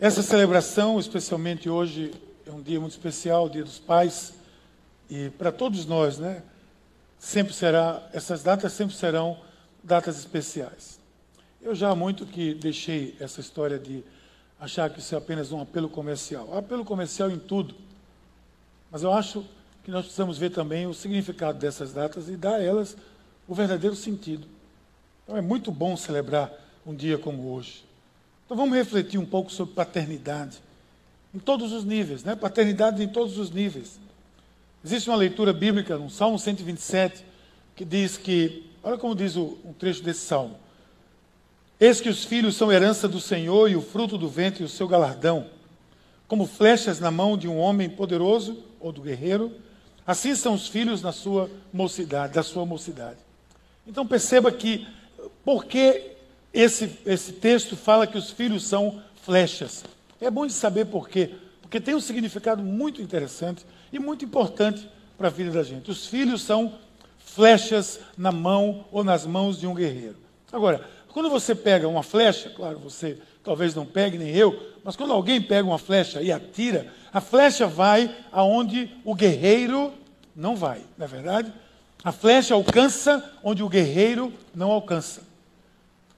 Essa celebração, especialmente hoje, é um dia muito especial, o Dia dos Pais, e para todos nós, né? Sempre será, essas datas sempre serão datas especiais. Eu já há muito que deixei essa história de achar que isso é apenas um apelo comercial. Há apelo comercial em tudo. Mas eu acho que nós precisamos ver também o significado dessas datas e dar a elas o verdadeiro sentido. Então é muito bom celebrar um dia como hoje. Então vamos refletir um pouco sobre paternidade em todos os níveis, né? Paternidade em todos os níveis. Existe uma leitura bíblica no Salmo 127 que diz que, olha como diz o, trecho desse salmo: Eis que os filhos são herança do Senhor e o fruto do ventre o seu galardão, como flechas na mão de um homem poderoso ou do guerreiro, assim são os filhos na sua mocidade, da sua mocidade. Então perceba que por que esse, esse texto fala que os filhos são flechas? É bom de saber por quê. Porque tem um significado muito interessante e muito importante para a vida da gente. Os filhos são flechas na mão ou nas mãos de um guerreiro. Agora, quando você pega uma flecha, claro, você talvez não pegue, nem eu, mas quando alguém pega uma flecha e atira, a flecha vai aonde o guerreiro não vai, não é verdade? A flecha alcança onde o guerreiro não alcança.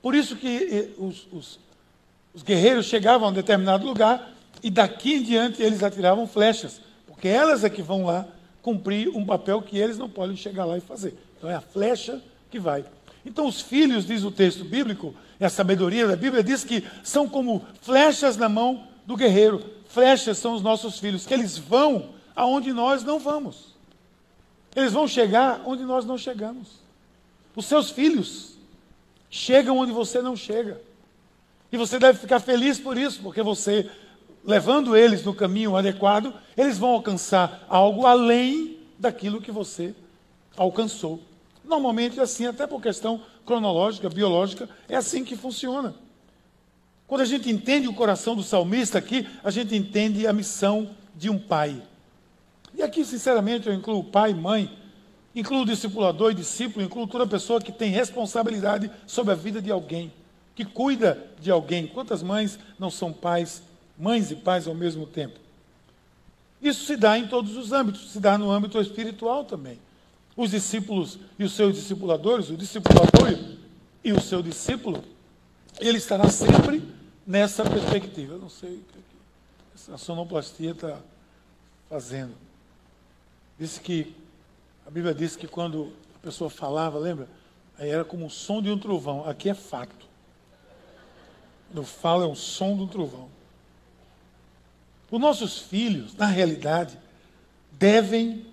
Por isso que os, os, os guerreiros chegavam a um determinado lugar e daqui em diante eles atiravam flechas, porque elas é que vão lá cumprir um papel que eles não podem chegar lá e fazer. Então é a flecha que vai. Então os filhos, diz o texto bíblico, e a sabedoria da Bíblia diz que são como flechas na mão do guerreiro. Flechas são os nossos filhos, que eles vão aonde nós não vamos. Eles vão chegar onde nós não chegamos. Os seus filhos chegam onde você não chega. E você deve ficar feliz por isso, porque você, levando eles no caminho adequado, eles vão alcançar algo além daquilo que você alcançou. Normalmente é assim, até por questão cronológica, biológica, é assim que funciona. Quando a gente entende o coração do salmista aqui, a gente entende a missão de um pai. E aqui, sinceramente, eu incluo pai, mãe, incluo discipulador e discípulo, incluo toda pessoa que tem responsabilidade sobre a vida de alguém, que cuida de alguém. Quantas mães não são pais, mães e pais ao mesmo tempo? Isso se dá em todos os âmbitos, se dá no âmbito espiritual também. Os discípulos e os seus discipuladores, o discipulador e o seu discípulo, ele estará sempre nessa perspectiva. Eu não sei o que a sonoplastia está fazendo. Disse que, a Bíblia diz que quando a pessoa falava, lembra? Aí era como o som de um trovão. Aqui é fato. Quando fala é um som do trovão. Os nossos filhos, na realidade, devem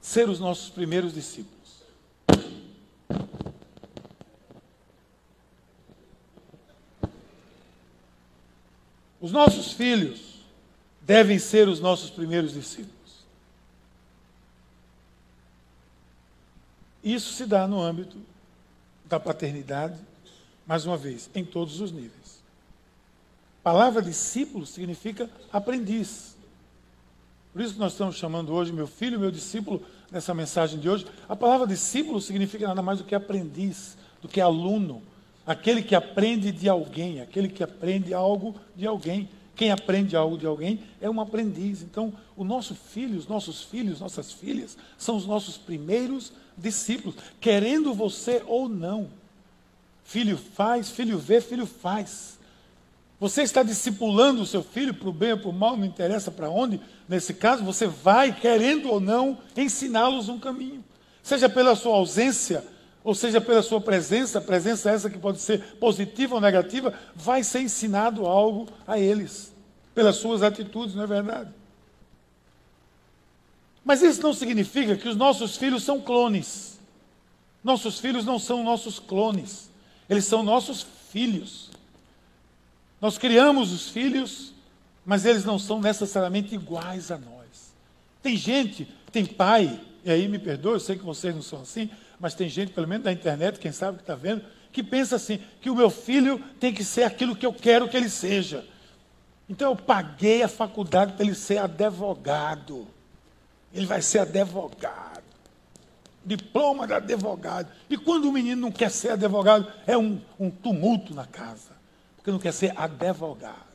ser os nossos primeiros discípulos. Os nossos filhos devem ser os nossos primeiros discípulos. Isso se dá no âmbito da paternidade, mais uma vez, em todos os níveis. A palavra discípulo significa aprendiz. Por isso nós estamos chamando hoje meu filho, meu discípulo, nessa mensagem de hoje. A palavra discípulo significa nada mais do que aprendiz, do que aluno, aquele que aprende de alguém, aquele que aprende algo de alguém. Quem aprende algo de alguém é um aprendiz. Então, o nosso filho, os nossos filhos, nossas filhas, são os nossos primeiros discípulos, querendo você ou não. Filho faz, filho vê, filho faz. Você está discipulando o seu filho para o bem ou para o mal, não interessa para onde. Nesse caso, você vai, querendo ou não, ensiná-los um caminho. Seja pela sua ausência, ou seja pela sua presença, presença essa que pode ser positiva ou negativa, vai ser ensinado algo a eles, pelas suas atitudes, não é verdade? Mas isso não significa que os nossos filhos são clones. Nossos filhos não são nossos clones, eles são nossos filhos. Nós criamos os filhos, mas eles não são necessariamente iguais a nós. Tem gente, tem pai, e aí me perdoe, eu sei que vocês não são assim, mas tem gente, pelo menos na internet, quem sabe que está vendo, que pensa assim, que o meu filho tem que ser aquilo que eu quero que ele seja. Então eu paguei a faculdade para ele ser advogado. Ele vai ser advogado. diploma de advogado. E quando o menino não quer ser advogado, é um, um tumulto na casa. Porque não quer ser advogado.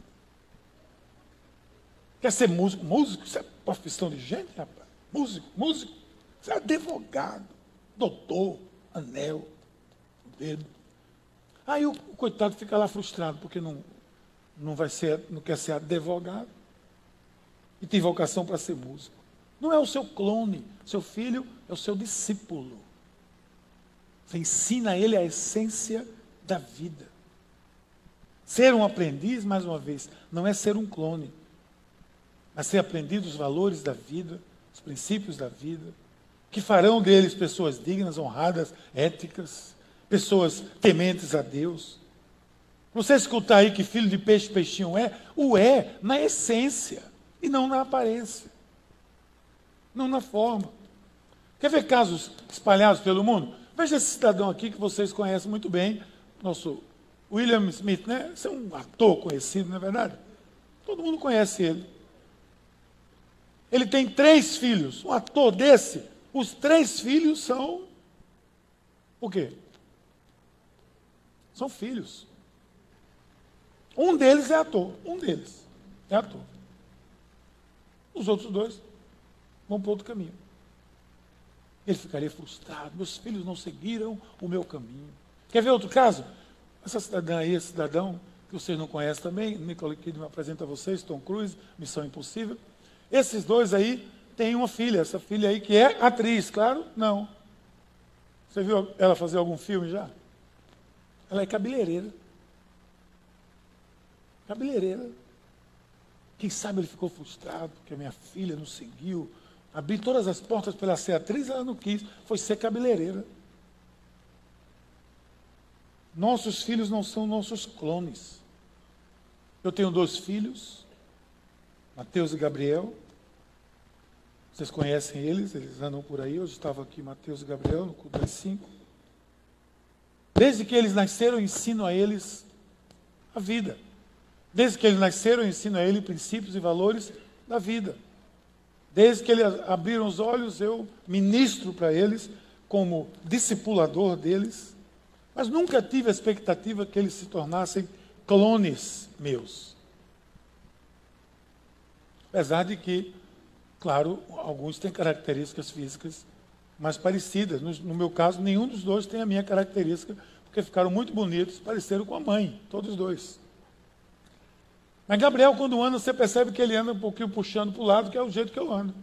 Quer ser músico? Músico? Isso é profissão de gente, rapaz. Músico, músico. Isso é advogado, doutor, anel, dedo. Aí o, coitado fica lá frustrado, porque não, não, vai ser, não quer ser advogado. E tem vocação para ser músico. Não é o seu clone, seu filho é o seu discípulo. Você ensina ele a essência da vida. Ser um aprendiz, mais uma vez, não é ser um clone a ser aprendido os valores da vida, os princípios da vida, que farão deles pessoas dignas, honradas, éticas, pessoas tementes a Deus. Você escutar aí que filho de peixe, peixinho é, o é na essência e não na aparência, não na forma. Quer ver casos espalhados pelo mundo? Veja esse cidadão aqui que vocês conhecem muito bem, nosso William Smith, né? Esse é um ator conhecido, não é verdade? Todo mundo conhece ele. Ele tem três filhos. Um ator desse, os três filhos são o quê? São filhos. Um deles é ator. Um deles é ator. Os outros dois vão para outro caminho. Ele ficaria frustrado. Meus filhos não seguiram o meu caminho. Quer ver outro caso? Essa cidadã aí, esse cidadão que vocês não conhecem também, Nicole Kidman apresenta a vocês, Tom Cruise, Missão Impossível. Esses dois aí têm uma filha, essa filha aí que é atriz, claro? Não. Você viu ela fazer algum filme já? Ela é cabeleireira. Cabeleireira. Quem sabe ele ficou frustrado porque a minha filha não seguiu. Abri todas as portas para ela ser atriz, ela não quis. Foi ser cabeleireira. Nossos filhos não são nossos clones. Eu tenho dois filhos, Mateus e Gabriel. Vocês conhecem eles, eles andam por aí. Hoje estava aqui Mateus e Gabriel, no culto das. Desde que eles nasceram, eu ensino a eles a vida. Desde que eles nasceram, eu ensino a eles princípios e valores da vida. Desde que eles abriram os olhos, eu ministro para eles como discipulador deles. Mas nunca tive a expectativa que eles se tornassem clones meus. Apesar de que Claro, alguns têm características físicas mais parecidas. No, no, meu caso, nenhum dos dois tem a minha característica, porque ficaram muito bonitos, pareceram com a mãe, todos os dois. Mas Gabriel, quando anda, você percebe que ele anda um pouquinho puxando para o lado, que é o jeito que eu ando.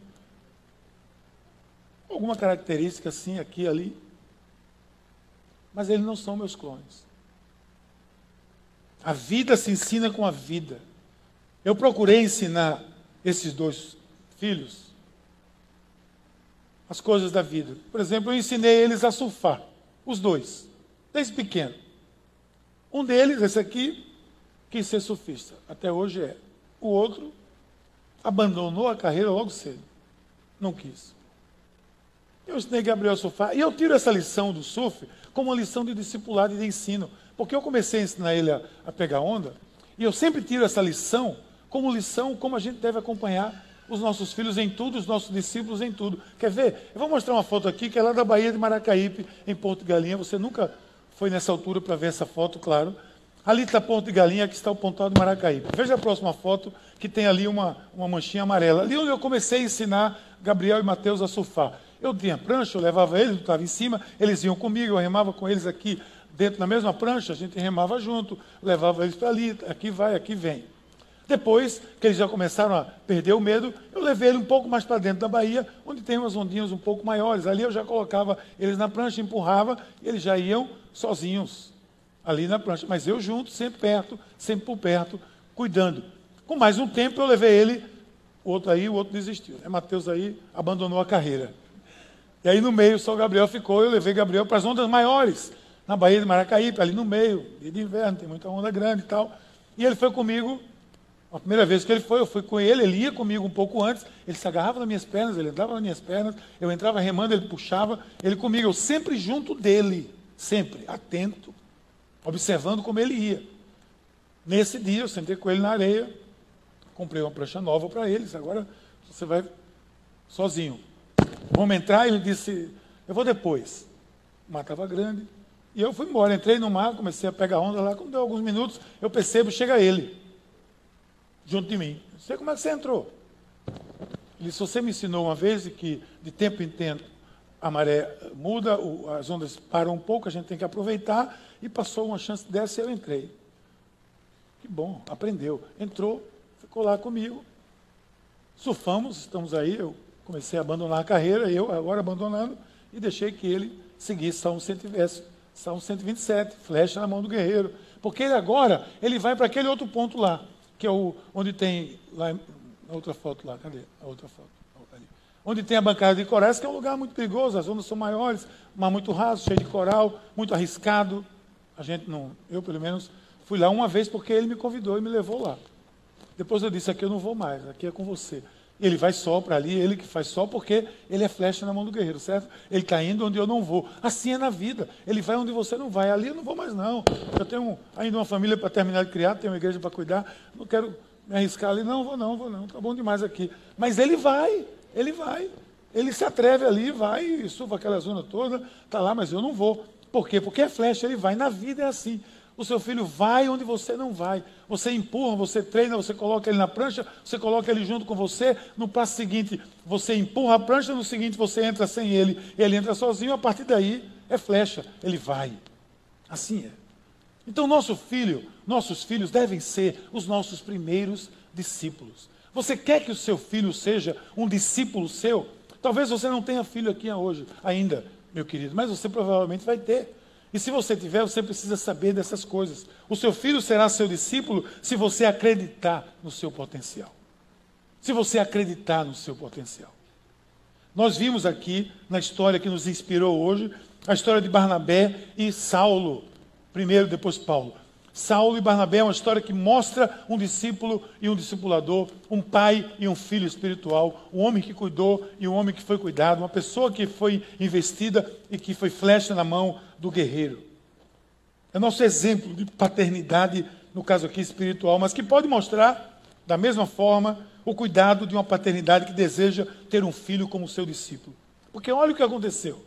Alguma característica assim, aqui, ali. Mas eles não são meus clones. A vida se ensina com a vida. Eu procurei ensinar esses dois filhos as coisas da vida. Por exemplo, eu ensinei eles a surfar, os dois, desde pequeno. Um deles, esse aqui, quis ser surfista, até hoje é. O outro abandonou a carreira logo cedo, não quis. Eu ensinei Gabriel a surfar, e eu tiro essa lição do surf como uma lição de discipulado e de ensino, porque eu comecei a ensinar ele a, a pegar onda, e eu sempre tiro essa lição como lição, como a gente deve acompanhar os nossos filhos em tudo, os nossos discípulos em tudo. Quer ver? Eu vou mostrar uma foto aqui que é lá da Bahia de Maracaípe, em Porto Galinha. Você nunca foi nessa altura para ver essa foto, claro. Ali está Porto de Galinha, aqui está o pontual de Maracaípe. Veja a próxima foto, que tem ali uma, uma manchinha amarela. Ali onde eu comecei a ensinar Gabriel e Mateus a surfar. Eu tinha prancha, eu levava eles, eu estava em cima, eles iam comigo, eu remava com eles aqui dentro da mesma prancha, a gente remava junto, levava eles para ali, aqui vai, aqui vem. Depois que eles já começaram a perder o medo, eu levei ele um pouco mais para dentro da Bahia, onde tem umas ondinhas um pouco maiores. Ali eu já colocava eles na prancha, empurrava, e eles já iam sozinhos ali na prancha. Mas eu junto, sempre perto, sempre por perto, cuidando. Com mais um tempo eu levei ele, o outro aí, o outro desistiu. Né? Mateus aí abandonou a carreira. E aí no meio só o Gabriel ficou, eu levei Gabriel para as ondas maiores, na Baía de Maracaípe, ali no meio, dia de inverno, tem muita onda grande e tal. E ele foi comigo a primeira vez que ele foi, eu fui com ele, ele ia comigo um pouco antes, ele se agarrava nas minhas pernas, ele entrava nas minhas pernas, eu entrava remando, ele puxava, ele comigo, eu sempre junto dele, sempre, atento, observando como ele ia. Nesse dia, eu sentei com ele na areia, comprei uma prancha nova para eles, agora você vai sozinho. Vamos entrar, ele disse, Eu vou depois. O mar estava grande. E eu fui embora. Entrei no mar, comecei a pegar onda lá. Quando deu alguns minutos, eu percebo, chega ele. Junto de mim. Não sei como é que você entrou. Ele disse, você me ensinou uma vez que de tempo em tempo a maré muda, as ondas param um pouco, a gente tem que aproveitar. E passou uma chance dessa e eu entrei. Que bom, aprendeu. Entrou, ficou lá comigo. Surfamos, estamos aí. Eu comecei a abandonar a carreira, eu agora abandonando, e deixei que ele seguisse Salmo 120, Salmo 127, flecha na mão do guerreiro. Porque ele agora, ele vai para aquele outro ponto lá, que é o onde tem, lá, outra foto lá, cadê? A outra foto onde tem a bancada de corais, que é um lugar muito perigoso, as ondas são maiores, mas muito raso, cheio de coral, muito arriscado. A gente não, eu pelo menos, fui lá uma vez porque ele me convidou e me levou lá. Depois eu disse, aqui eu não vou mais, aqui é com você. Ele vai só para ali, ele que faz só porque ele é flecha na mão do guerreiro, certo? Ele está indo onde eu não vou. Assim é na vida. Ele vai onde você não vai. Ali eu não vou mais, não. Eu tenho ainda uma família para terminar de criar, tenho uma igreja para cuidar. Não quero me arriscar ali. Não, vou não, vou não. Está bom demais aqui. Mas ele vai. Ele vai. Ele se atreve ali, vai e suba aquela zona toda, está lá, mas eu não vou. Por quê? Porque é flecha, ele vai. Na vida é assim. O seu filho vai onde você não vai. Você empurra, você treina, você coloca ele na prancha, você coloca ele junto com você. No passo seguinte, você empurra a prancha, no seguinte, você entra sem ele, ele entra sozinho. A partir daí, é flecha, ele vai. Assim é. Então, nosso filho, nossos filhos devem ser os nossos primeiros discípulos. Você quer que o seu filho seja um discípulo seu? Talvez você não tenha filho aqui hoje ainda, meu querido, mas você provavelmente vai ter. E se você tiver, você precisa saber dessas coisas. O seu filho será seu discípulo se você acreditar no seu potencial. Se você acreditar no seu potencial. Nós vimos aqui, na história que nos inspirou hoje, a história de Barnabé e Saulo. Primeiro, depois Paulo. Saulo e Barnabé é uma história que mostra um discípulo e um discipulador, um pai e um filho espiritual, um homem que cuidou e um homem que foi cuidado, uma pessoa que foi investida e que foi flecha na mão do guerreiro. É nosso exemplo de paternidade, no caso aqui espiritual, mas que pode mostrar, da mesma forma, o cuidado de uma paternidade que deseja ter um filho como seu discípulo. Porque olha o que aconteceu.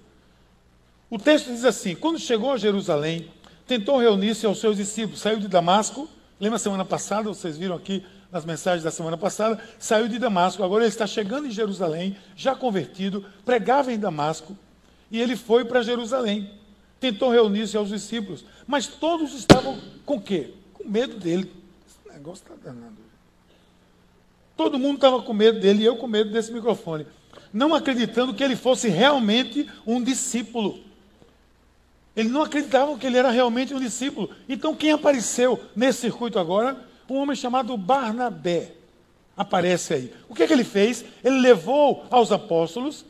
O texto diz assim: quando chegou a Jerusalém, tentou reunir-se aos seus discípulos, saiu de Damasco, lembra semana passada, vocês viram aqui nas mensagens da semana passada, saiu de Damasco, agora ele está chegando em Jerusalém, já convertido, pregava em Damasco, e ele foi para Jerusalém. Tentou reunir-se aos discípulos, mas todos estavam com quê? Com medo dele. Esse negócio está danado. Todo mundo estava com medo dele e eu com medo desse microfone. Não acreditando que ele fosse realmente um discípulo. Eles não acreditavam que ele era realmente um discípulo. Então, quem apareceu nesse circuito agora? Um homem chamado Barnabé. Aparece aí. O que, é que ele fez? Ele levou aos apóstolos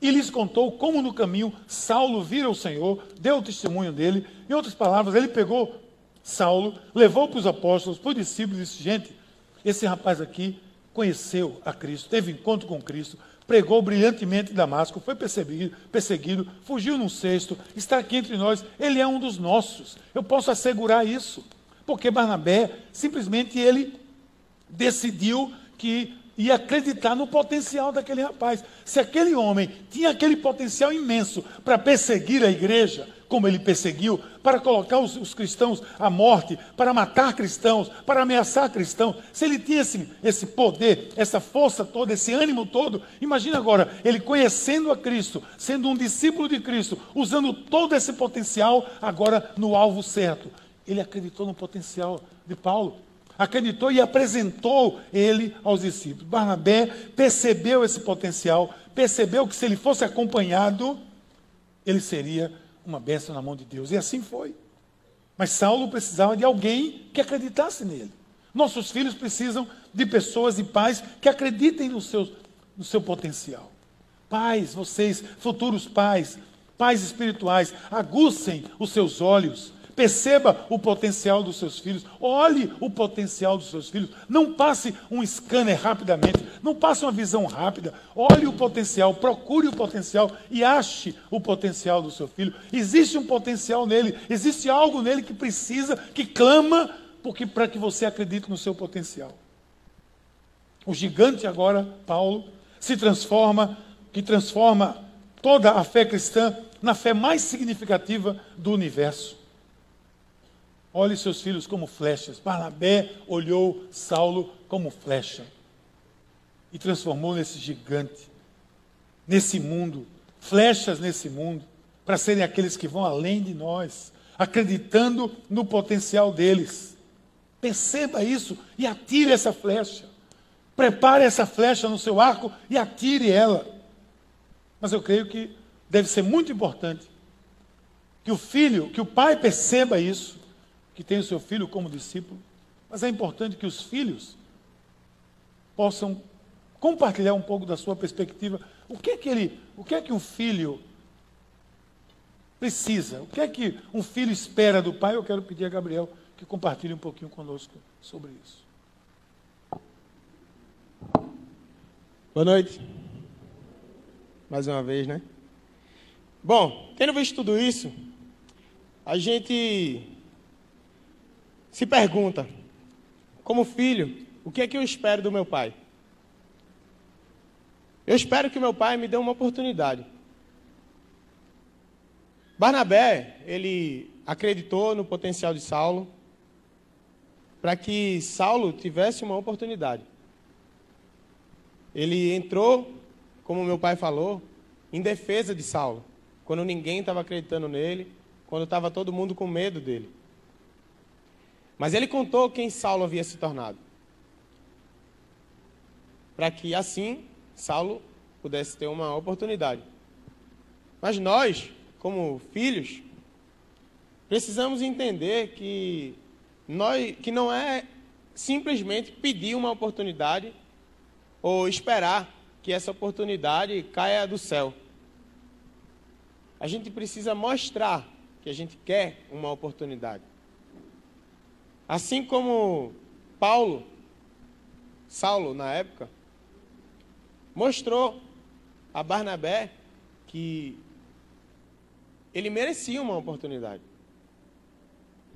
e lhes contou como no caminho Saulo vira o Senhor, deu o testemunho dele. Em outras palavras, ele pegou Saulo, levou para os apóstolos, para os discípulos e disse: Gente, esse rapaz aqui conheceu a Cristo, teve encontro com Cristo, pregou brilhantemente em Damasco, foi perseguido, perseguido, fugiu num cesto, está aqui entre nós, ele é um dos nossos. Eu posso assegurar isso, porque Barnabé simplesmente ele decidiu que ia acreditar no potencial daquele rapaz. Se aquele homem tinha aquele potencial imenso para perseguir a igreja, como ele perseguiu, para colocar os, os, cristãos à morte, para matar cristãos, para ameaçar cristãos. Se ele tinha esse, esse poder, essa força toda, esse ânimo todo, imagina agora, ele conhecendo a Cristo, sendo um discípulo de Cristo, usando todo esse potencial agora no alvo certo. Ele acreditou no potencial de Paulo acreditou e apresentou ele aos discípulos. Barnabé percebeu esse potencial, percebeu que se ele fosse acompanhado, ele seria uma bênção na mão de Deus. E assim foi. Mas Saulo precisava de alguém que acreditasse nele. Nossos filhos precisam de pessoas e pais que acreditem no seu, no seu potencial. Pais, vocês, futuros pais, pais espirituais, aguçem os seus olhos Perceba o potencial dos seus filhos. Olhe o potencial dos seus filhos. Não passe um scanner rapidamente. Não passe uma visão rápida. Olhe o potencial, procure o potencial e ache o potencial do seu filho. Existe um potencial nele. Existe algo nele que precisa, que clama porque para que você acredite no seu potencial. O gigante agora, Paulo, se transforma, que transforma toda a fé cristã na fé mais significativa do universo. Olhe seus filhos como flechas. Barnabé olhou Saulo como flecha e transformou nesse gigante, nesse mundo, flechas nesse mundo, para serem aqueles que vão além de nós, acreditando no potencial deles. Perceba isso e atire essa flecha. Prepare essa flecha no seu arco e atire ela. Mas eu creio que deve ser muito importante que o filho, que o pai perceba isso, que tem o seu filho como discípulo, mas é importante que os filhos possam compartilhar um pouco da sua perspectiva. O que é que ele, o que é que um filho precisa? O que é que um filho espera do pai? Eu quero pedir a Gabriel que compartilhe um pouquinho conosco sobre isso. Boa noite. Mais uma vez, né? Bom, tendo visto tudo isso, a gente se pergunta, como filho, o que é que eu espero do meu pai? Eu espero que meu pai me dê uma oportunidade. Barnabé, ele acreditou no potencial de Saulo para que Saulo tivesse uma oportunidade. Ele entrou, como meu pai falou, em defesa de Saulo, quando ninguém estava acreditando nele, quando estava todo mundo com medo dele. Mas ele contou quem Saulo havia se tornado. Para que assim Saulo pudesse ter uma oportunidade. Mas nós, como filhos, precisamos entender que nós que não é simplesmente pedir uma oportunidade ou esperar que essa oportunidade caia do céu. A gente precisa mostrar que a gente quer uma oportunidade. Assim como Paulo, Saulo na época, mostrou a Barnabé que ele merecia uma oportunidade.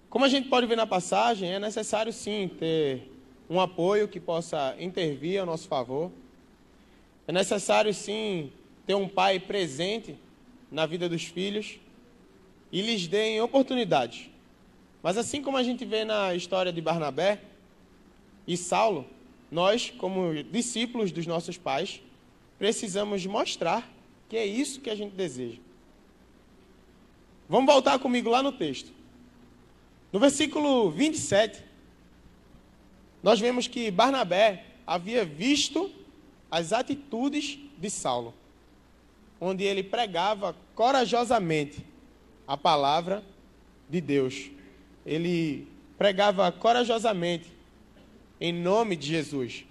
Como a gente pode ver na passagem, é necessário sim ter um apoio que possa intervir a nosso favor. É necessário, sim, ter um pai presente na vida dos filhos e lhes deem oportunidades. Mas assim como a gente vê na história de Barnabé e Saulo, nós, como discípulos dos nossos pais, precisamos mostrar que é isso que a gente deseja. Vamos voltar comigo lá no texto. No versículo 27, nós vemos que Barnabé havia visto as atitudes de Saulo, onde ele pregava corajosamente a palavra de Deus. Ele pregava corajosamente em nome de Jesus.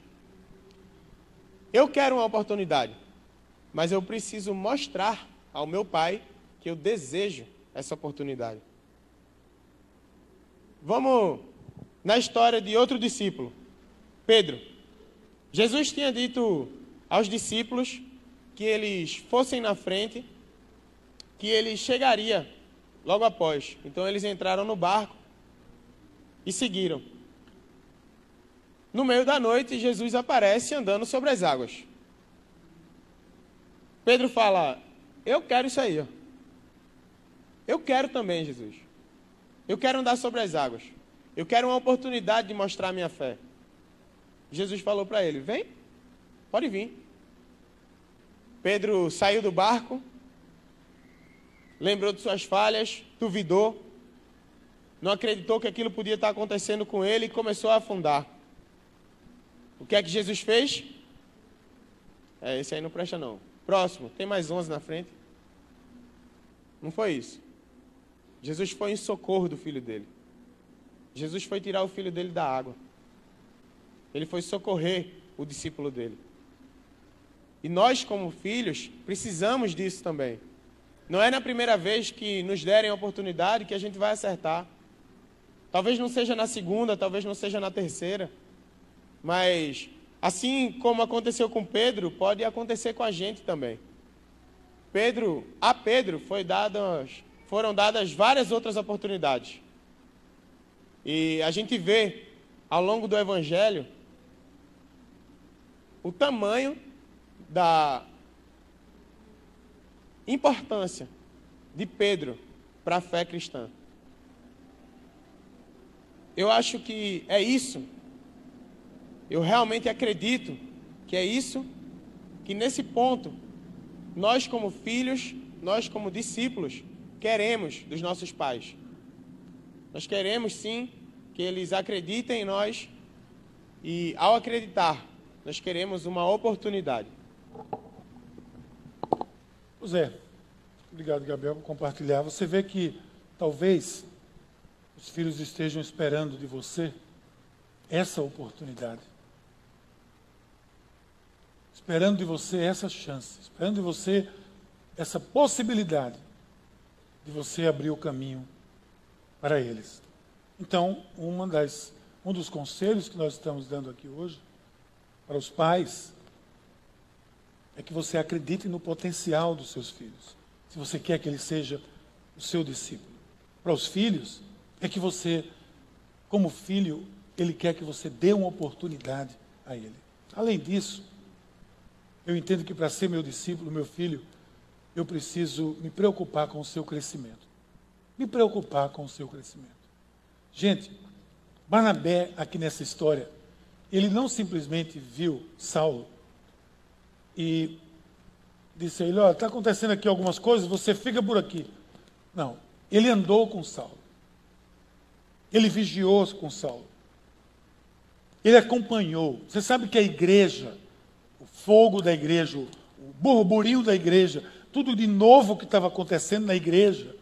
Eu quero uma oportunidade, mas eu preciso mostrar ao meu pai que eu desejo essa oportunidade. Vamos na história de outro discípulo, Pedro. Jesus tinha dito aos discípulos que eles fossem na frente, que ele chegaria logo após. Então eles entraram no barco e seguiram. No meio da noite, Jesus aparece andando sobre as águas. Pedro fala: Eu quero isso aí. Ó. Eu quero também, Jesus. Eu quero andar sobre as águas. Eu quero uma oportunidade de mostrar minha fé. Jesus falou para ele: Vem, pode vir. Pedro saiu do barco, lembrou de suas falhas, duvidou, não acreditou que aquilo podia estar acontecendo com ele e começou a afundar. O que é que Jesus fez? É, esse aí não presta não. Próximo, tem mais 11 na frente. Não foi isso. Jesus foi em socorro do filho dele. Jesus foi tirar o filho dele da água. Ele foi socorrer o discípulo dele. E nós, como filhos, precisamos disso também. Não é na primeira vez que nos derem a oportunidade que a gente vai acertar. Talvez não seja na segunda, talvez não seja na terceira. Mas, assim como aconteceu com Pedro, pode acontecer com a gente também. Pedro, a Pedro foi dadas, foram dadas várias outras oportunidades. E a gente vê ao longo do Evangelho o tamanho da, importância de Pedro para a fé cristã. Eu acho que é isso. Eu realmente acredito que é isso que nesse ponto nós como filhos, nós como discípulos queremos dos nossos pais. Nós queremos sim que eles acreditem em nós e ao acreditar, nós queremos uma oportunidade. Zé, obrigado Gabriel por compartilhar. Você vê que talvez os filhos estejam esperando de você essa oportunidade. Esperando de você essa chance, esperando de você essa possibilidade de você abrir o caminho para eles. Então, uma das, um dos conselhos que nós estamos dando aqui hoje para os pais é que você acredite no potencial dos seus filhos. Se você quer que ele seja o seu discípulo. Para os filhos, é que você, como filho, ele quer que você dê uma oportunidade a ele. Além disso, eu entendo que para ser meu discípulo, meu filho, eu preciso me preocupar com o seu crescimento. Me preocupar com o seu crescimento. Gente, Barnabé, aqui nessa história, ele não simplesmente viu Saulo e disse a ele: Olha, está acontecendo aqui algumas coisas, você fica por aqui. Não, ele andou com Saulo. Ele vigiou com Saulo. Ele acompanhou. Você sabe que a igreja, o fogo da igreja, o burburinho da igreja, tudo de novo que estava acontecendo na igreja,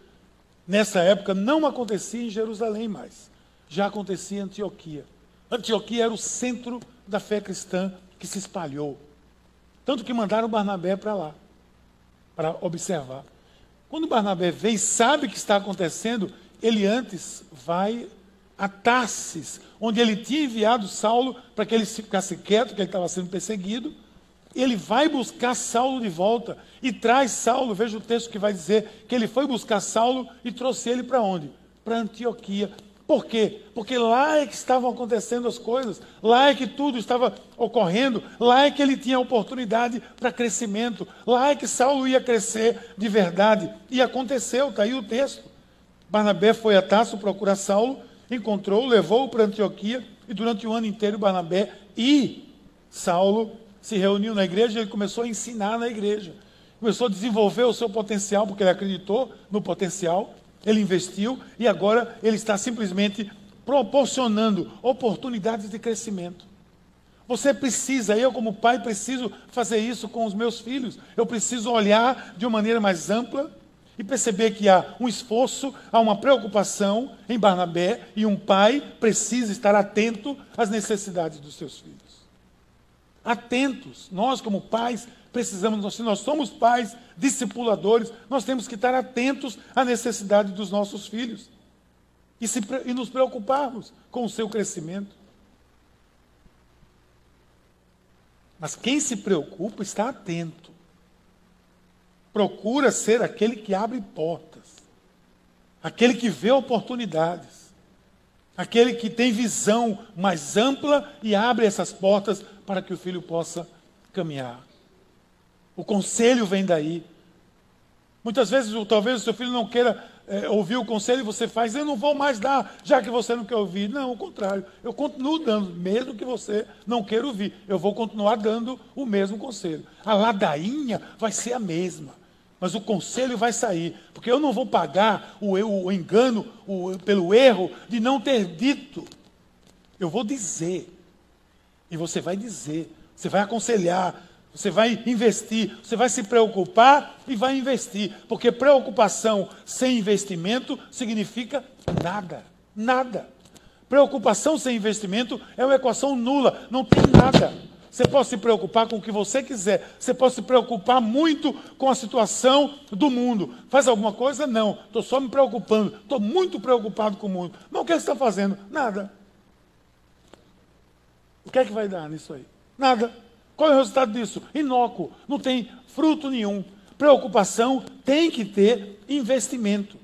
nessa época não acontecia em Jerusalém mais. Já acontecia em Antioquia. Antioquia era o centro da fé cristã que se espalhou. Tanto que mandaram Barnabé para lá, para observar. Quando Barnabé vê e sabe o que está acontecendo, ele antes vai a Tarsis, onde ele tinha enviado Saulo para que ele ficasse quieto, que ele estava sendo perseguido. Ele vai buscar Saulo de volta e traz Saulo. Veja o texto que vai dizer que ele foi buscar Saulo e trouxe ele para onde? Para Antioquia. Por quê? Porque lá é que estavam acontecendo as coisas, lá é que tudo estava ocorrendo, lá é que ele tinha oportunidade para crescimento, lá é que Saulo ia crescer de verdade. E aconteceu, está aí o texto. Barnabé foi a Tarso procurar Saulo encontrou, levou-o para Antioquia, e durante o ano inteiro Barnabé e Saulo se reuniu na igreja e ele começou a ensinar na igreja. Começou a desenvolver o seu potencial, porque ele acreditou no potencial, ele investiu e agora ele está simplesmente proporcionando oportunidades de crescimento. Você precisa, eu como pai preciso fazer isso com os meus filhos. Eu preciso olhar de uma maneira mais ampla e perceber que há um esforço, há uma preocupação em Barnabé e um pai precisa estar atento às necessidades dos seus filhos. Atentos, nós como pais precisamos, se nós somos pais, discipuladores, nós temos que estar atentos à necessidade dos nossos filhos e, se, e nos preocuparmos com o seu crescimento. Mas quem se preocupa está atento procura ser aquele que abre portas, aquele que vê oportunidades, aquele que tem visão mais ampla e abre essas portas para que o filho possa caminhar. O conselho vem daí. Muitas vezes, talvez o seu filho não queira é, ouvir o conselho e você faz, eu não vou mais dar, já que você não quer ouvir. Não, o contrário. Eu continuo dando, mesmo que você não queira ouvir. Eu vou continuar dando o mesmo conselho. A ladainha vai ser a mesma mas o conselho vai sair, porque eu não vou pagar o, o engano o, pelo erro de não ter dito. Eu vou dizer, e você vai dizer, você vai aconselhar, você vai investir, você vai se preocupar e vai investir, porque preocupação sem investimento significa nada, nada. Preocupação sem investimento é uma equação nula, não tem nada. Você pode se preocupar com o que você quiser. Você pode se preocupar muito com a situação do mundo. Faz alguma coisa? Não. Estou só me preocupando. Estou muito preocupado com o mundo. Mas o que você está fazendo? Nada. O que é que vai dar nisso aí? Nada. Qual é o resultado disso? Inócuo. Não tem fruto nenhum. Preocupação tem que ter investimento.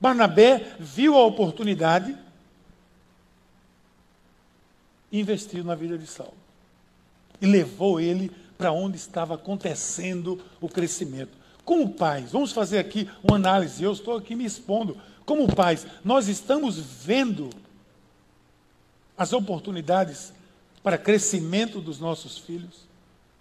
Barnabé viu a oportunidade e investiu na vida de Saulo e levou ele para onde estava acontecendo o crescimento. como pais, vamos fazer aqui uma análise. Eu estou aqui me expondo. Como pais, nós estamos vendo as oportunidades para crescimento dos nossos filhos?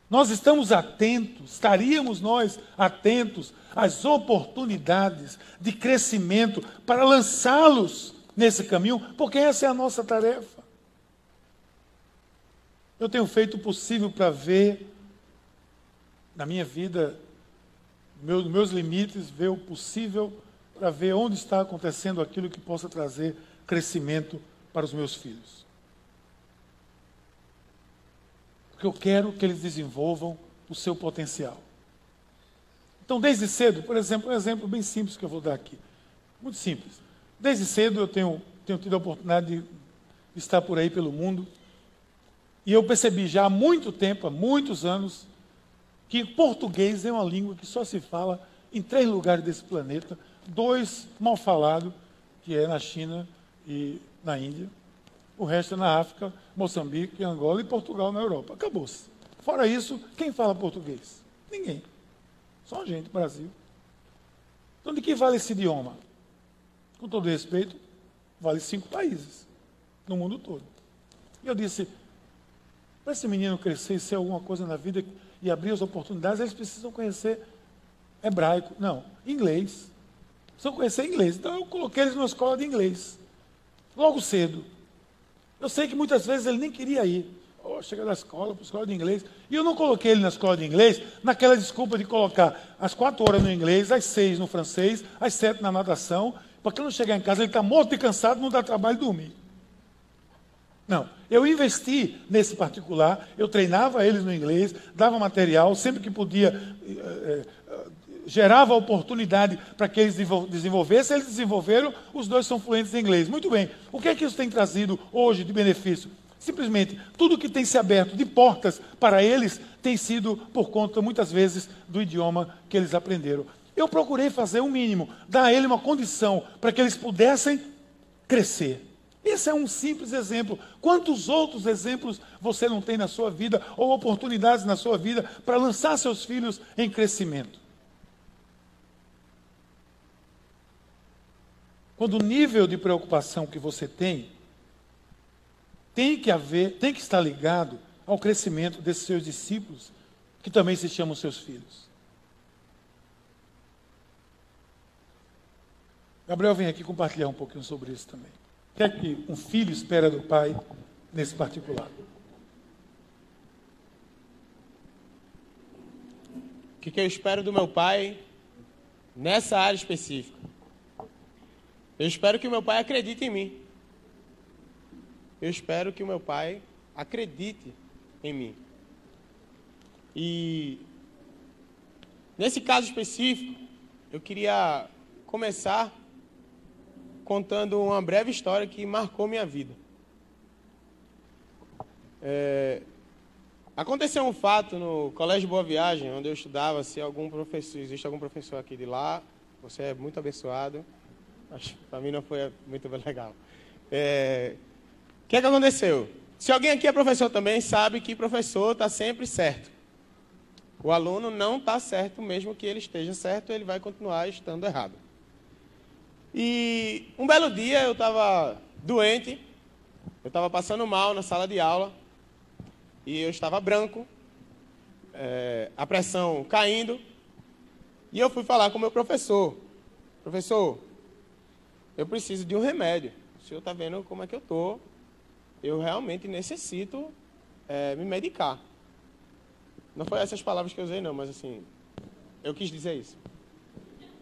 Nós estamos atentos, estaríamos nós atentos às oportunidades de crescimento para lançá-los nesse caminho, porque essa é a nossa tarefa. Eu tenho feito o possível para ver na minha vida, meus, meus limites, ver o possível para ver onde está acontecendo aquilo que possa trazer crescimento para os meus filhos. Porque eu quero que eles desenvolvam o seu potencial. Então, desde cedo, por exemplo, um exemplo bem simples que eu vou dar aqui. Muito simples. Desde cedo eu tenho, tenho tido a oportunidade de estar por aí pelo mundo. E eu percebi já há muito tempo, há muitos anos, que português é uma língua que só se fala em três lugares desse planeta, dois mal falados, que é na China e na Índia. O resto é na África, Moçambique, Angola e Portugal na Europa. Acabou-se. Fora isso, quem fala português? Ninguém. Só a gente, Brasil. Então, de que vale esse idioma? Com todo respeito, vale cinco países no mundo todo. E eu disse: para esse menino crescer e ser alguma coisa na vida e abrir as oportunidades, eles precisam conhecer hebraico. Não, inglês. Precisam conhecer inglês. Então eu coloquei eles numa escola de inglês. Logo cedo. Eu sei que muitas vezes ele nem queria ir. Oh, chega da escola, para a escola de inglês. E eu não coloquei ele na escola de inglês naquela desculpa de colocar as quatro horas no inglês, as seis no francês, as sete na natação, para que não chegar em casa ele está morto e cansado, não dá trabalho dormir. Não, eu investi nesse particular, eu treinava eles no inglês, dava material, sempre que podia, eh, eh, gerava oportunidade para que eles desenvolvessem, eles desenvolveram, os dois são fluentes em inglês. Muito bem, o que é que isso tem trazido hoje de benefício? Simplesmente, tudo que tem se aberto de portas para eles tem sido por conta, muitas vezes, do idioma que eles aprenderam. Eu procurei fazer o um mínimo, dar a ele uma condição para que eles pudessem crescer. Esse é um simples exemplo. Quantos outros exemplos você não tem na sua vida, ou oportunidades na sua vida, para lançar seus filhos em crescimento? Quando o nível de preocupação que você tem tem que haver, tem que estar ligado ao crescimento desses seus discípulos, que também se chamam seus filhos. Gabriel vem aqui compartilhar um pouquinho sobre isso também que é que um filho espera do pai nesse particular? O que, que eu espero do meu pai nessa área específica? Eu espero que o meu pai acredite em mim. Eu espero que o meu pai acredite em mim. E nesse caso específico, eu queria começar contando uma breve história que marcou minha vida. É, aconteceu um fato no Colégio Boa Viagem, onde eu estudava, se algum professor, existe algum professor aqui de lá, você é muito abençoado. Para mim não foi muito legal. É, o que, é que aconteceu? Se alguém aqui é professor também, sabe que professor está sempre certo. O aluno não está certo, mesmo que ele esteja certo, ele vai continuar estando errado. E um belo dia eu estava doente, eu estava passando mal na sala de aula, e eu estava branco, é, a pressão caindo, e eu fui falar com o meu professor. Professor, eu preciso de um remédio. O senhor está vendo como é que eu estou. Eu realmente necessito é, me medicar. Não foi essas palavras que eu usei, não, mas assim, eu quis dizer isso.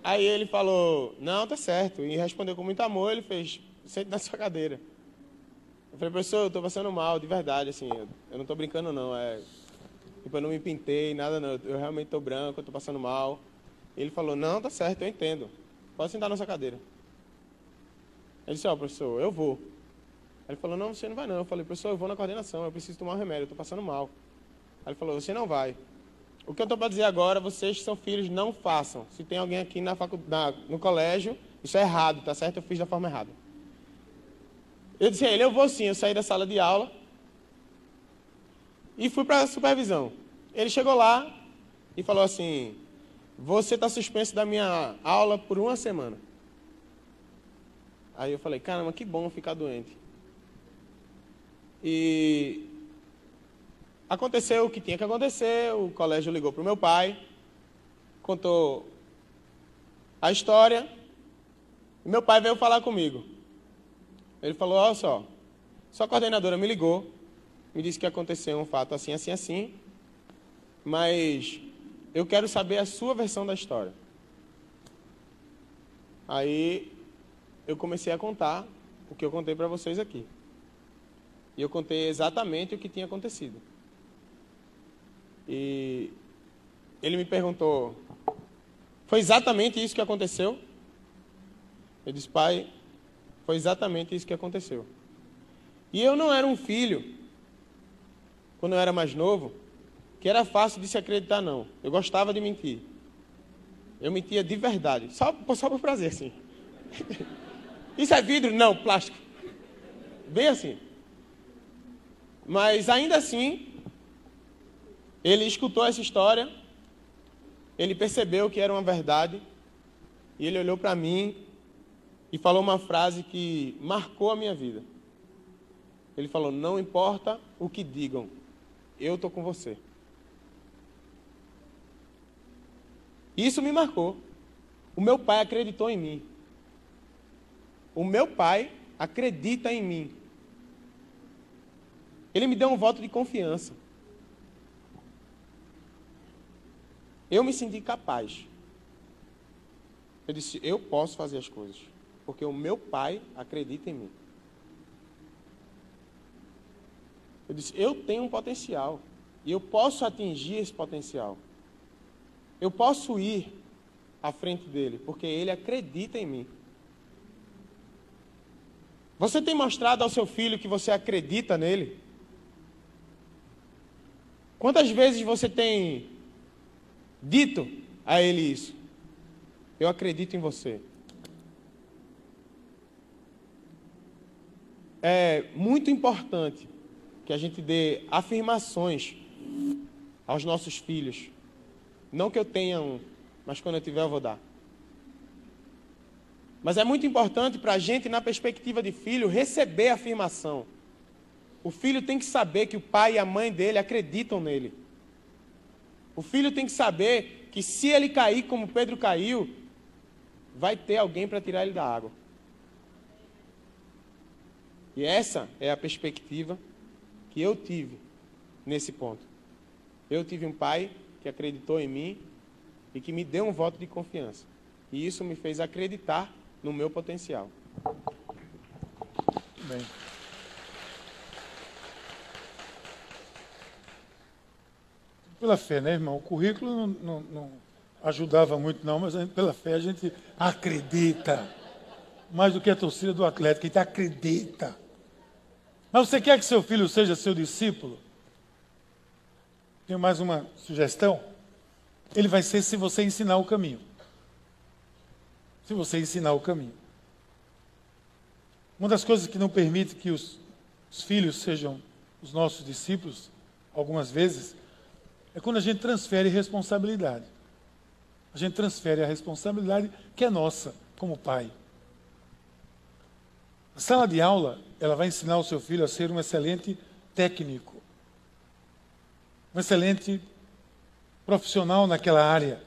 Aí ele falou, não, tá certo. E respondeu com muito amor, ele fez, sente na sua cadeira. Eu falei, professor, eu tô passando mal, de verdade, assim, eu, eu não tô brincando não, é... Tipo, eu não me pintei, nada não, eu realmente tô branco, eu tô passando mal. Ele falou, não, tá certo, eu entendo. Pode sentar na sua cadeira. Ele disse, ó, oh, professor, eu vou. Ele falou, não, você não vai não. Eu falei, professor, eu vou na coordenação, eu preciso tomar um remédio, eu tô passando mal. Aí ele falou, você não vai. O que eu estou para dizer agora, vocês que são filhos, não façam. Se tem alguém aqui na faculdade, no colégio, isso é errado, tá certo? Eu fiz da forma errada. Eu disse a ele, eu vou sim. Eu saí da sala de aula e fui para a supervisão. Ele chegou lá e falou assim, você está suspenso da minha aula por uma semana. Aí eu falei, caramba, que bom ficar doente. E aconteceu o que tinha que acontecer, o colégio ligou para o meu pai, contou a história, e meu pai veio falar comigo. Ele falou, olha só, sua coordenadora me ligou, me disse que aconteceu um fato assim, assim, assim, mas eu quero saber a sua versão da história. Aí eu comecei a contar o que eu contei para vocês aqui. E eu contei exatamente o que tinha acontecido. E ele me perguntou: Foi exatamente isso que aconteceu? Eu disse: Pai, foi exatamente isso que aconteceu. E eu não era um filho, quando eu era mais novo, que era fácil de se acreditar, não. Eu gostava de mentir. Eu mentia de verdade, só, só por prazer, sim. Isso é vidro? Não, plástico. Bem assim. Mas ainda assim, ele escutou essa história, ele percebeu que era uma verdade, e ele olhou para mim e falou uma frase que marcou a minha vida. Ele falou: Não importa o que digam, eu estou com você. Isso me marcou. O meu pai acreditou em mim. O meu pai acredita em mim. Ele me deu um voto de confiança. Eu me senti capaz. Eu disse: eu posso fazer as coisas, porque o meu pai acredita em mim. Eu disse: eu tenho um potencial e eu posso atingir esse potencial. Eu posso ir à frente dele, porque ele acredita em mim. Você tem mostrado ao seu filho que você acredita nele? Quantas vezes você tem dito a ele isso? Eu acredito em você. É muito importante que a gente dê afirmações aos nossos filhos. Não que eu tenha um, mas quando eu tiver eu vou dar. Mas é muito importante para a gente, na perspectiva de filho, receber a afirmação. O filho tem que saber que o pai e a mãe dele acreditam nele. O filho tem que saber que se ele cair como Pedro caiu, vai ter alguém para tirar ele da água. E essa é a perspectiva que eu tive nesse ponto. Eu tive um pai que acreditou em mim e que me deu um voto de confiança. E isso me fez acreditar no meu potencial. Bem. Pela fé, né, irmão? O currículo não, não, não ajudava muito, não, mas pela fé a gente acredita. Mais do que a torcida do Atlético, a gente acredita. Mas você quer que seu filho seja seu discípulo? Tenho mais uma sugestão. Ele vai ser se você ensinar o caminho se você ensinar o caminho. Uma das coisas que não permite que os, os filhos sejam os nossos discípulos, algumas vezes, é quando a gente transfere responsabilidade. A gente transfere a responsabilidade que é nossa, como pai. A sala de aula, ela vai ensinar o seu filho a ser um excelente técnico, um excelente profissional naquela área.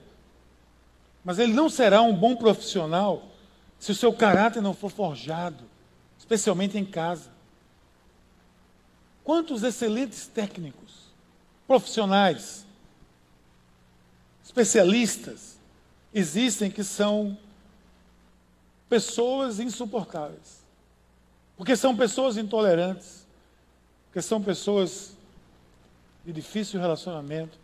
Mas ele não será um bom profissional se o seu caráter não for forjado, especialmente em casa. Quantos excelentes técnicos, profissionais, especialistas existem que são pessoas insuportáveis? Porque são pessoas intolerantes, porque são pessoas de difícil relacionamento,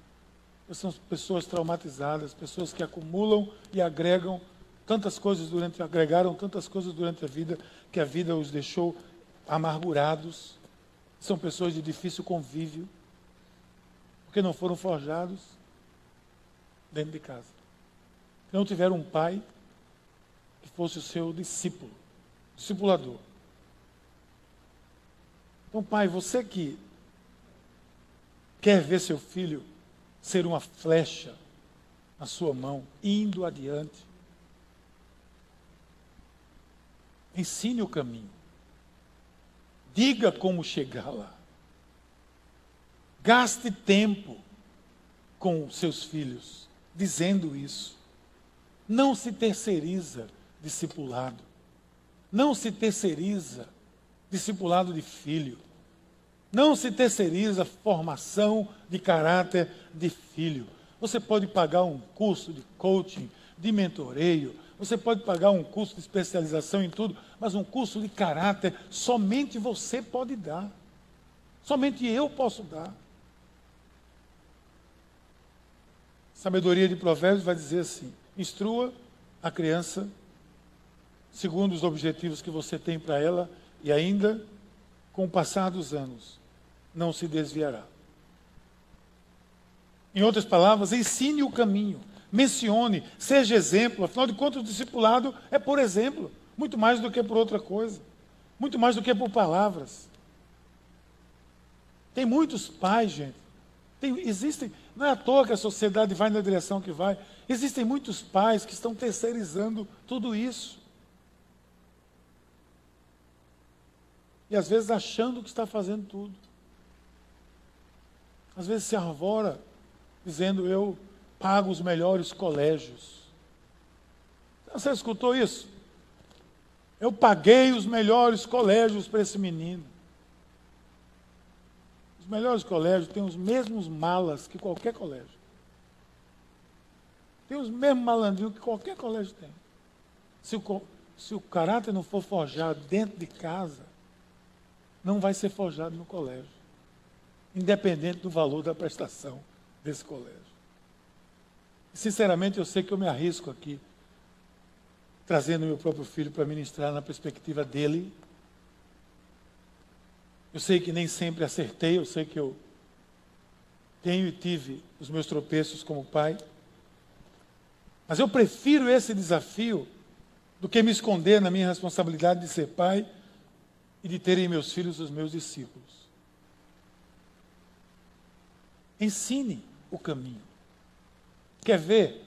são pessoas traumatizadas, pessoas que acumulam e agregam tantas coisas durante agregaram tantas coisas durante a vida que a vida os deixou amargurados. São pessoas de difícil convívio, porque não foram forjados dentro de casa. Não tiveram um pai que fosse o seu discípulo, discipulador. Então, pai, você que quer ver seu filho ser uma flecha na sua mão, indo adiante. Ensine o caminho. Diga como chegar lá. Gaste tempo com seus filhos, dizendo isso. Não se terceiriza discipulado. Não se terceiriza discipulado de filho. Não se terceiriza formação de caráter de filho. Você pode pagar um curso de coaching, de mentoreio, você pode pagar um curso de especialização em tudo, mas um curso de caráter somente você pode dar. Somente eu posso dar. Sabedoria de Provérbios vai dizer assim: instrua a criança segundo os objetivos que você tem para ela e ainda com o passar dos anos não se desviará. Em outras palavras, ensine o caminho, mencione, seja exemplo, afinal de contas, o discipulado é por exemplo, muito mais do que por outra coisa, muito mais do que por palavras. Tem muitos pais, gente. Tem, existem, não é à toa que a sociedade vai na direção que vai. Existem muitos pais que estão terceirizando tudo isso. E às vezes achando que está fazendo tudo. Às vezes se arvora dizendo eu pago os melhores colégios. Você escutou isso? Eu paguei os melhores colégios para esse menino. Os melhores colégios têm os mesmos malas que qualquer colégio. Tem os mesmos malandrinhos que qualquer colégio tem. Se o, se o caráter não for forjado dentro de casa, não vai ser forjado no colégio, independente do valor da prestação desse colégio. Sinceramente, eu sei que eu me arrisco aqui, trazendo meu próprio filho para ministrar na perspectiva dele. Eu sei que nem sempre acertei, eu sei que eu tenho e tive os meus tropeços como pai. Mas eu prefiro esse desafio do que me esconder na minha responsabilidade de ser pai e de terem meus filhos os meus discípulos. Ensine o caminho. Quer ver?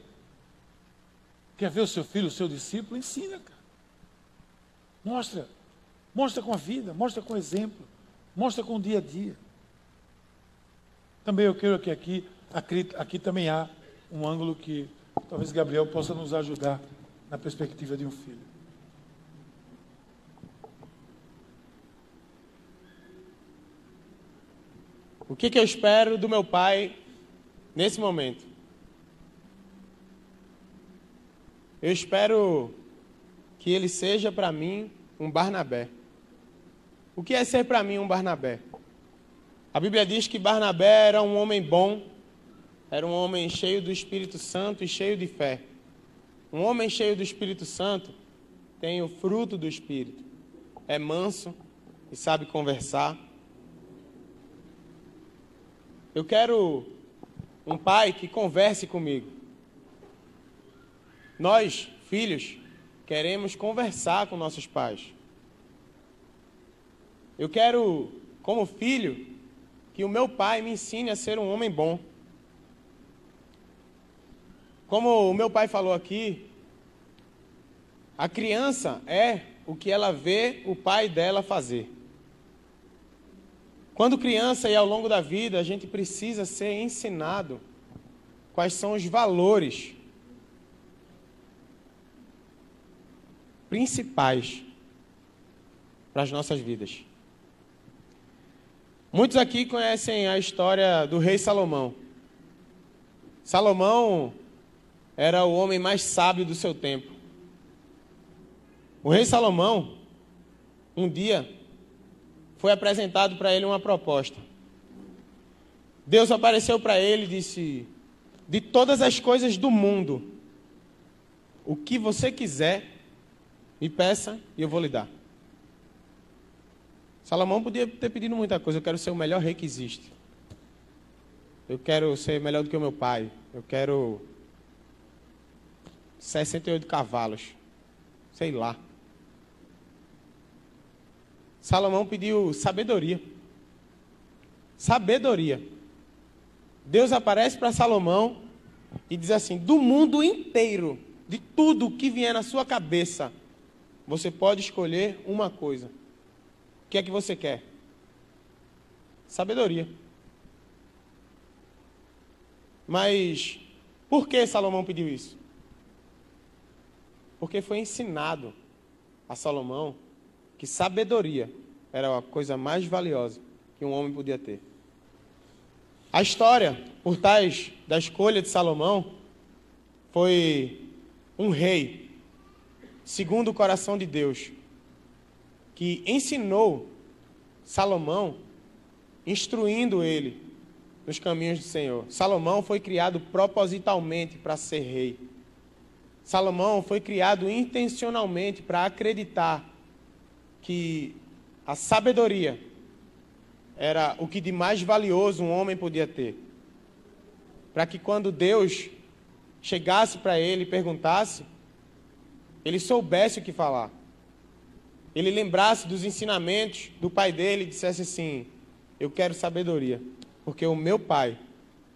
Quer ver o seu filho, o seu discípulo? Ensina, cara. Mostra. Mostra com a vida, mostra com o exemplo, mostra com o dia a dia. Também eu quero que aqui, aqui, aqui também há um ângulo que talvez Gabriel possa nos ajudar na perspectiva de um filho. O que, que eu espero do meu pai nesse momento? Eu espero que ele seja para mim um Barnabé. O que é ser para mim um Barnabé? A Bíblia diz que Barnabé era um homem bom, era um homem cheio do Espírito Santo e cheio de fé. Um homem cheio do Espírito Santo tem o fruto do Espírito. É manso e sabe conversar eu quero um pai que converse comigo. Nós, filhos, queremos conversar com nossos pais. Eu quero, como filho, que o meu pai me ensine a ser um homem bom. Como o meu pai falou aqui, a criança é o que ela vê o pai dela fazer. Quando criança e ao longo da vida, a gente precisa ser ensinado quais são os valores principais para as nossas vidas. Muitos aqui conhecem a história do rei Salomão. Salomão era o homem mais sábio do seu tempo. O rei Salomão, um dia, foi apresentado para ele uma proposta. Deus apareceu para ele e disse: De todas as coisas do mundo, o que você quiser, me peça e eu vou lhe dar. Salomão podia ter pedido muita coisa. Eu quero ser o melhor rei que existe. Eu quero ser melhor do que o meu pai. Eu quero 68 cavalos. Sei lá. Salomão pediu sabedoria. Sabedoria. Deus aparece para Salomão e diz assim: do mundo inteiro, de tudo que vier na sua cabeça, você pode escolher uma coisa. O que é que você quer? Sabedoria. Mas por que Salomão pediu isso? Porque foi ensinado a Salomão que sabedoria era a coisa mais valiosa que um homem podia ter. A história por trás da escolha de Salomão foi um rei, segundo o coração de Deus, que ensinou Salomão, instruindo ele nos caminhos do Senhor. Salomão foi criado propositalmente para ser rei. Salomão foi criado intencionalmente para acreditar que a sabedoria era o que de mais valioso um homem podia ter. Para que quando Deus chegasse para ele e perguntasse, ele soubesse o que falar. Ele lembrasse dos ensinamentos do pai dele e dissesse assim: Eu quero sabedoria, porque o meu pai,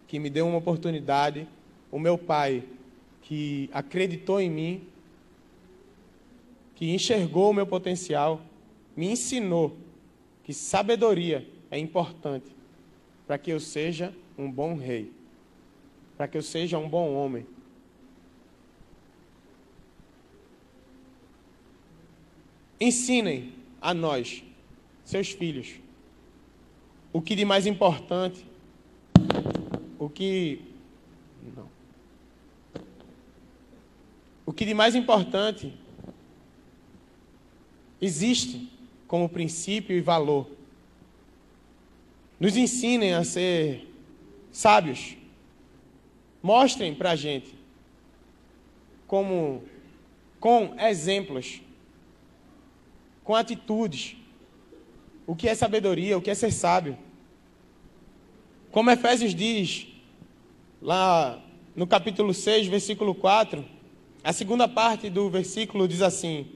que me deu uma oportunidade, o meu pai, que acreditou em mim, que enxergou o meu potencial, me ensinou que sabedoria é importante para que eu seja um bom rei, para que eu seja um bom homem. Ensinem a nós, seus filhos, o que de mais importante, o que. Não. O que de mais importante existe como princípio e valor nos ensinem a ser sábios. Mostrem para a gente como, com exemplos, com atitudes, o que é sabedoria, o que é ser sábio. Como Efésios diz, lá no capítulo 6, versículo 4, a segunda parte do versículo diz assim: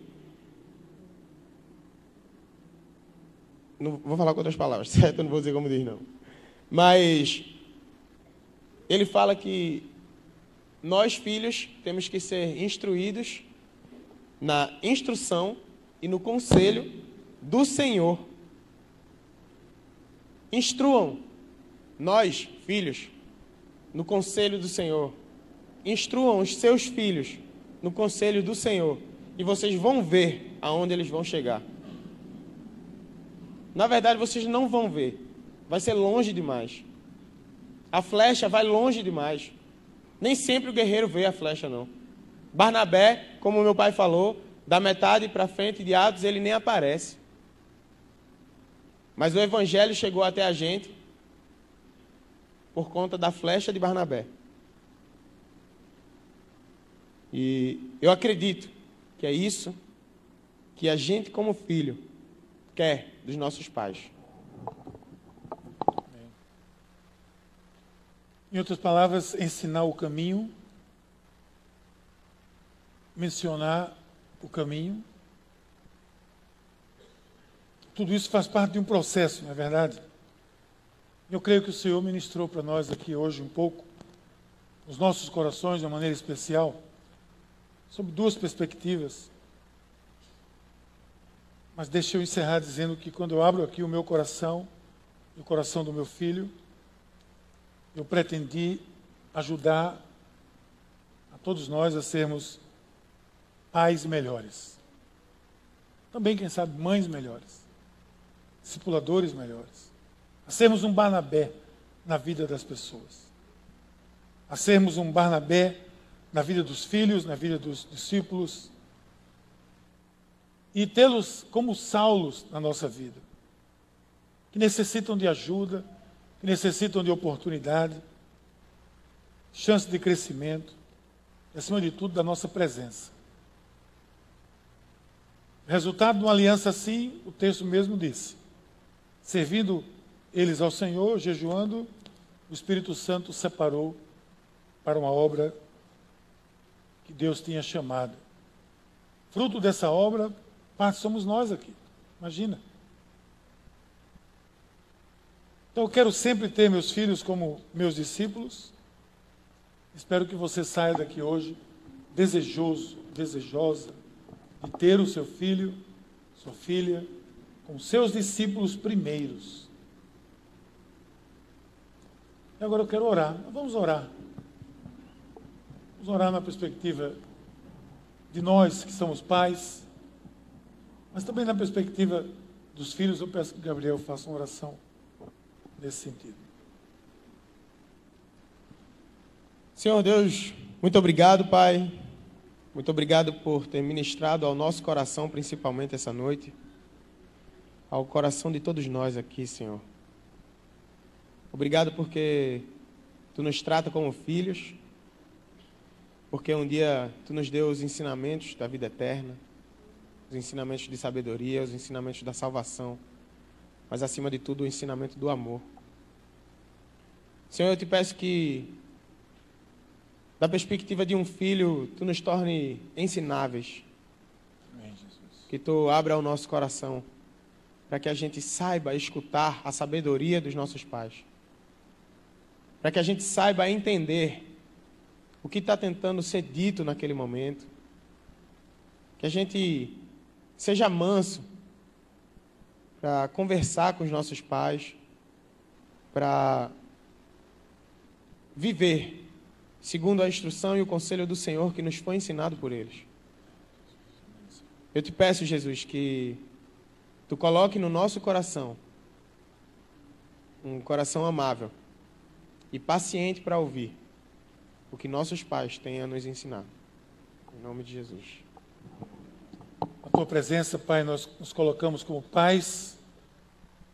Não vou falar com outras palavras, certo? Eu não vou dizer como diz, não. Mas ele fala que nós, filhos, temos que ser instruídos na instrução e no conselho do Senhor. Instruam nós, filhos, no conselho do Senhor. Instruam os seus filhos no conselho do Senhor. E vocês vão ver aonde eles vão chegar. Na verdade, vocês não vão ver. Vai ser longe demais. A flecha vai longe demais. Nem sempre o guerreiro vê a flecha, não. Barnabé, como meu pai falou, da metade para frente de Atos, ele nem aparece. Mas o evangelho chegou até a gente por conta da flecha de Barnabé. E eu acredito que é isso que a gente, como filho, quer dos nossos pais. Em outras palavras, ensinar o caminho, mencionar o caminho. Tudo isso faz parte de um processo, não é verdade? Eu creio que o Senhor ministrou para nós aqui hoje um pouco, os nossos corações de uma maneira especial, sobre duas perspectivas. Mas deixa eu encerrar dizendo que quando eu abro aqui o meu coração, o coração do meu filho, eu pretendi ajudar a todos nós a sermos pais melhores. Também, quem sabe, mães melhores, discipuladores melhores. A sermos um Barnabé na vida das pessoas. A sermos um Barnabé na vida dos filhos, na vida dos discípulos, e tê-los como Saulos na nossa vida, que necessitam de ajuda, que necessitam de oportunidade, chance de crescimento, e, acima de tudo, da nossa presença. Resultado de uma aliança assim, o texto mesmo disse: servindo eles ao Senhor, jejuando, o Espírito Santo separou para uma obra que Deus tinha chamado. Fruto dessa obra, somos nós aqui. Imagina. Então eu quero sempre ter meus filhos como meus discípulos, Espero que você saia daqui hoje desejoso, desejosa de ter o seu filho, sua filha, com seus discípulos primeiros. E agora eu quero orar. Vamos orar. Vamos orar na perspectiva de nós que somos pais, mas também na perspectiva dos filhos. Eu peço que Gabriel faça uma oração nesse sentido. Senhor Deus, muito obrigado, Pai. Muito obrigado por ter ministrado ao nosso coração, principalmente essa noite, ao coração de todos nós aqui, Senhor. Obrigado porque tu nos trata como filhos, porque um dia tu nos deu os ensinamentos da vida eterna, os ensinamentos de sabedoria, os ensinamentos da salvação, mas acima de tudo o ensinamento do amor. Senhor, eu te peço que, da perspectiva de um filho, tu nos torne ensináveis. Amém, que tu abra o nosso coração para que a gente saiba escutar a sabedoria dos nossos pais. Para que a gente saiba entender o que está tentando ser dito naquele momento. Que a gente seja manso para conversar com os nossos pais, para viver segundo a instrução e o conselho do Senhor que nos foi ensinado por eles. Eu te peço, Jesus, que tu coloque no nosso coração um coração amável e paciente para ouvir o que nossos pais têm a nos ensinar. Em nome de Jesus. A tua presença, Pai, nós nos colocamos como pais,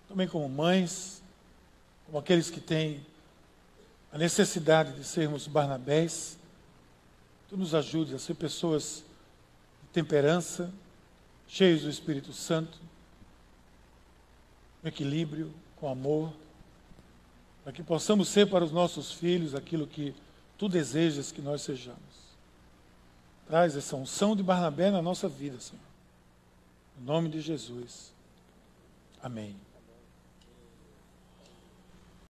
também como mães, como aqueles que têm a necessidade de sermos Barnabés. Tu nos ajude a ser pessoas de temperança, cheios do Espírito Santo, com equilíbrio, com amor, para que possamos ser para os nossos filhos aquilo que tu desejas que nós sejamos. Traz essa unção de Barnabé na nossa vida, Senhor. Em nome de Jesus. Amém.